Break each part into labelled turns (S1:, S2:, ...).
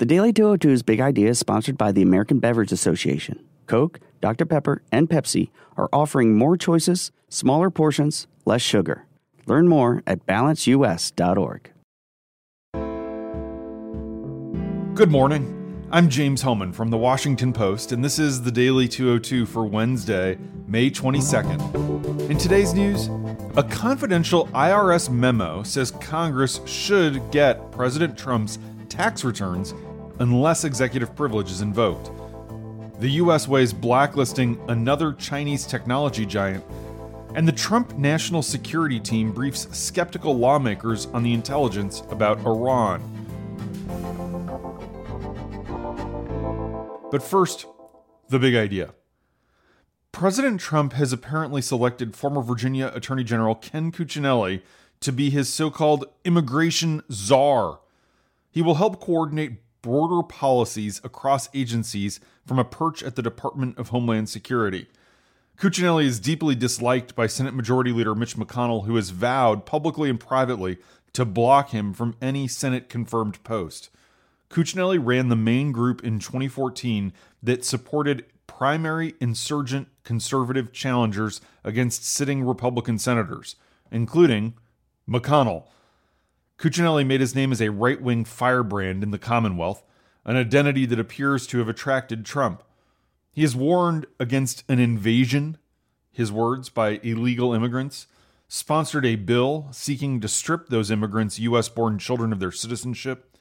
S1: The Daily 202's Big Idea is sponsored by the American Beverage Association. Coke, Dr. Pepper, and Pepsi are offering more choices, smaller portions, less sugar. Learn more at balanceus.org.
S2: Good morning. I'm James Hohmann from the Washington Post, and this is the Daily 202 for Wednesday, May 22nd. In today's news, a confidential IRS memo says Congress should get President Trump's tax returns unless executive privilege is invoked. The U.S. weighs blacklisting another Chinese technology giant, and the Trump National Security Team briefs skeptical lawmakers on the intelligence about Iran. But first, the big idea. President Trump has apparently selected former Virginia Attorney General Ken Cuccinelli to be his so called immigration czar. He will help coordinate border policies across agencies from a perch at the Department of Homeland Security. Cuccinelli is deeply disliked by Senate Majority Leader Mitch McConnell, who has vowed publicly and privately to block him from any Senate confirmed post. Cuccinelli ran the main group in 2014 that supported primary insurgent conservative challengers against sitting Republican senators, including McConnell. Cuccinelli made his name as a right wing firebrand in the Commonwealth, an identity that appears to have attracted Trump. He has warned against an invasion, his words, by illegal immigrants, sponsored a bill seeking to strip those immigrants' U.S. born children of their citizenship,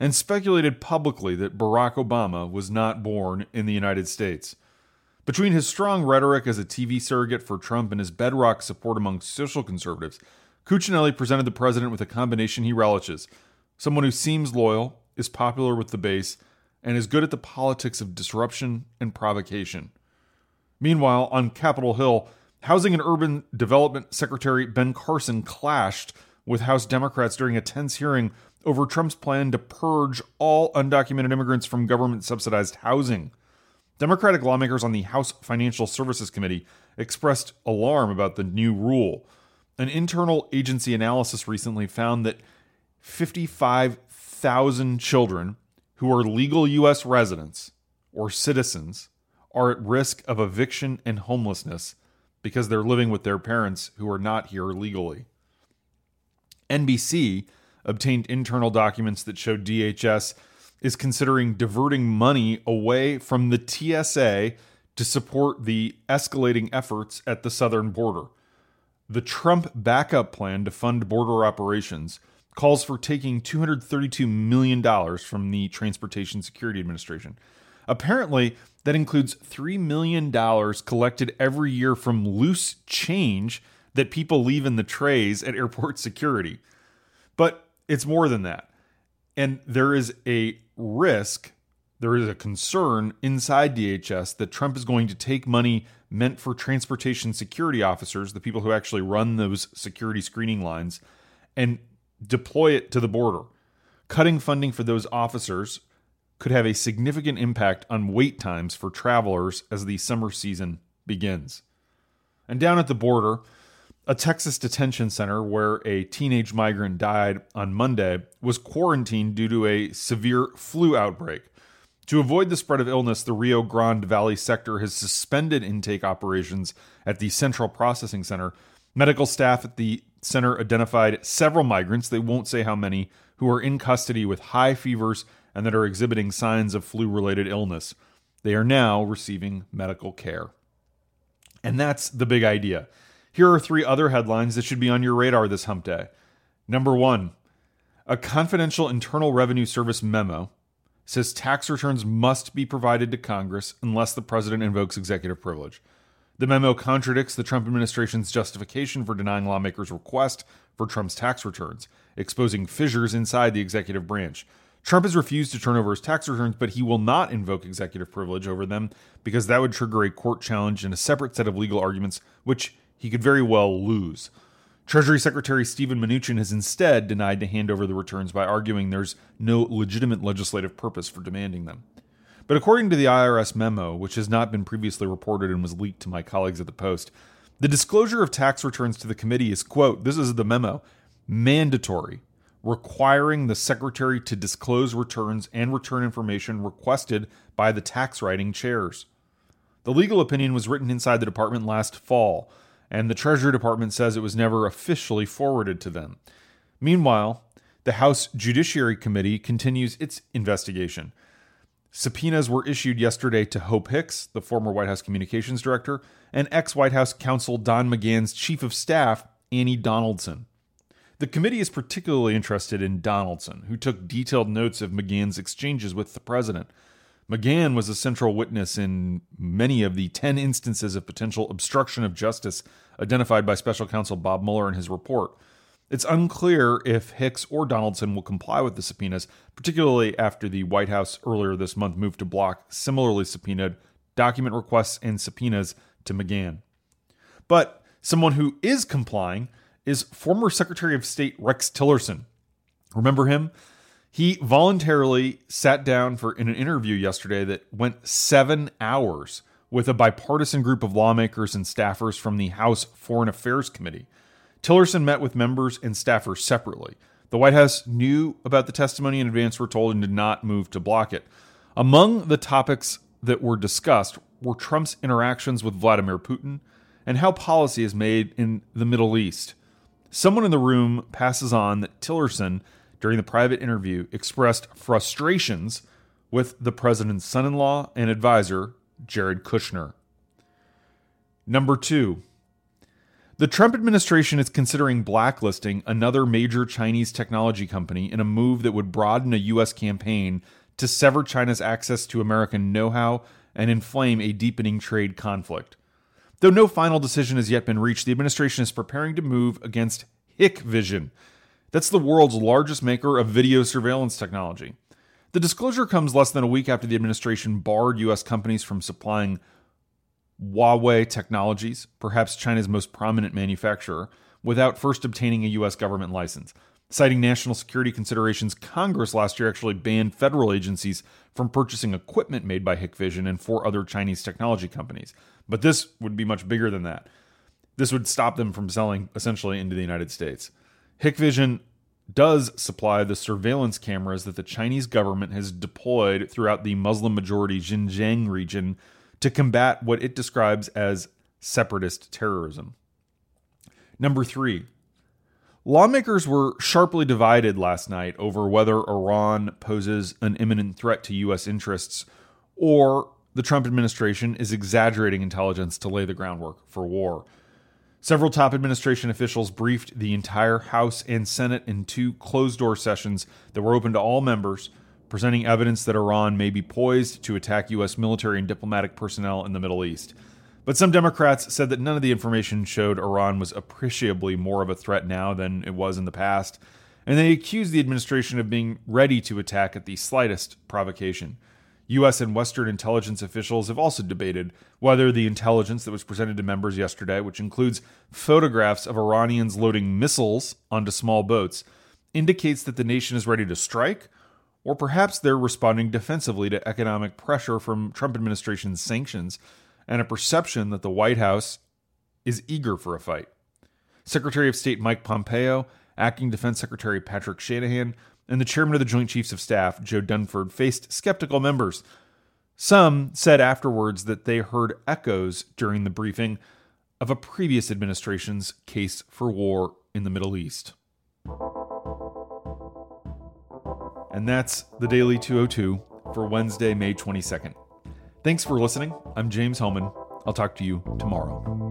S2: and speculated publicly that Barack Obama was not born in the United States. Between his strong rhetoric as a TV surrogate for Trump and his bedrock support among social conservatives, Cuccinelli presented the president with a combination he relishes someone who seems loyal, is popular with the base, and is good at the politics of disruption and provocation. Meanwhile, on Capitol Hill, Housing and Urban Development Secretary Ben Carson clashed with House Democrats during a tense hearing over Trump's plan to purge all undocumented immigrants from government subsidized housing. Democratic lawmakers on the House Financial Services Committee expressed alarm about the new rule. An internal agency analysis recently found that 55,000 children who are legal U.S. residents or citizens are at risk of eviction and homelessness because they're living with their parents who are not here legally. NBC obtained internal documents that showed DHS is considering diverting money away from the TSA to support the escalating efforts at the southern border. The Trump backup plan to fund border operations calls for taking $232 million from the Transportation Security Administration. Apparently, that includes $3 million collected every year from loose change that people leave in the trays at airport security. But it's more than that. And there is a risk, there is a concern inside DHS that Trump is going to take money meant for transportation security officers, the people who actually run those security screening lines, and deploy it to the border. Cutting funding for those officers could have a significant impact on wait times for travelers as the summer season begins. And down at the border, a Texas detention center where a teenage migrant died on Monday was quarantined due to a severe flu outbreak. To avoid the spread of illness, the Rio Grande Valley sector has suspended intake operations at the Central Processing Center. Medical staff at the center identified several migrants, they won't say how many, who are in custody with high fevers and that are exhibiting signs of flu related illness. They are now receiving medical care. And that's the big idea. Here are three other headlines that should be on your radar this hump day. Number one, a confidential Internal Revenue Service memo says tax returns must be provided to Congress unless the president invokes executive privilege. The memo contradicts the Trump administration's justification for denying lawmakers' request for Trump's tax returns, exposing fissures inside the executive branch. Trump has refused to turn over his tax returns, but he will not invoke executive privilege over them because that would trigger a court challenge and a separate set of legal arguments, which he could very well lose. Treasury Secretary Steven Mnuchin has instead denied to hand over the returns by arguing there's no legitimate legislative purpose for demanding them. But according to the IRS memo, which has not been previously reported and was leaked to my colleagues at the Post, the disclosure of tax returns to the committee is, quote, this is the memo, mandatory, requiring the secretary to disclose returns and return information requested by the tax writing chairs. The legal opinion was written inside the department last fall, and the Treasury Department says it was never officially forwarded to them. Meanwhile, the House Judiciary Committee continues its investigation. Subpoenas were issued yesterday to Hope Hicks, the former White House communications director, and ex White House counsel Don McGahn's chief of staff, Annie Donaldson. The committee is particularly interested in Donaldson, who took detailed notes of McGahn's exchanges with the president. McGahn was a central witness in many of the 10 instances of potential obstruction of justice identified by special counsel Bob Mueller in his report. It's unclear if Hicks or Donaldson will comply with the subpoenas, particularly after the White House earlier this month moved to block similarly subpoenaed document requests and subpoenas to McGahn. But someone who is complying is former Secretary of State Rex Tillerson. Remember him? He voluntarily sat down for in an interview yesterday that went 7 hours with a bipartisan group of lawmakers and staffers from the House Foreign Affairs Committee. Tillerson met with members and staffers separately. The White House knew about the testimony in advance, we're told, and did not move to block it. Among the topics that were discussed were Trump's interactions with Vladimir Putin and how policy is made in the Middle East. Someone in the room passes on that Tillerson, during the private interview, expressed frustrations with the president's son in law and advisor, Jared Kushner. Number two, the Trump administration is considering blacklisting another major Chinese technology company in a move that would broaden a U.S. campaign to sever China's access to American know how and inflame a deepening trade conflict. Though no final decision has yet been reached, the administration is preparing to move against Hikvision. That's the world's largest maker of video surveillance technology. The disclosure comes less than a week after the administration barred U.S. companies from supplying Huawei Technologies, perhaps China's most prominent manufacturer, without first obtaining a U.S. government license. Citing national security considerations, Congress last year actually banned federal agencies from purchasing equipment made by Hikvision and four other Chinese technology companies. But this would be much bigger than that. This would stop them from selling essentially into the United States. Hikvision does supply the surveillance cameras that the Chinese government has deployed throughout the Muslim majority Xinjiang region to combat what it describes as separatist terrorism. Number three, lawmakers were sharply divided last night over whether Iran poses an imminent threat to U.S. interests or the Trump administration is exaggerating intelligence to lay the groundwork for war. Several top administration officials briefed the entire House and Senate in two closed door sessions that were open to all members, presenting evidence that Iran may be poised to attack U.S. military and diplomatic personnel in the Middle East. But some Democrats said that none of the information showed Iran was appreciably more of a threat now than it was in the past, and they accused the administration of being ready to attack at the slightest provocation. U.S. and Western intelligence officials have also debated whether the intelligence that was presented to members yesterday, which includes photographs of Iranians loading missiles onto small boats, indicates that the nation is ready to strike, or perhaps they're responding defensively to economic pressure from Trump administration's sanctions and a perception that the White House is eager for a fight. Secretary of State Mike Pompeo, Acting Defense Secretary Patrick Shanahan, and the chairman of the Joint Chiefs of Staff, Joe Dunford, faced skeptical members. Some said afterwards that they heard echoes during the briefing of a previous administration's case for war in the Middle East. And that's the Daily 202 for Wednesday, May 22nd. Thanks for listening. I'm James Hohmann. I'll talk to you tomorrow.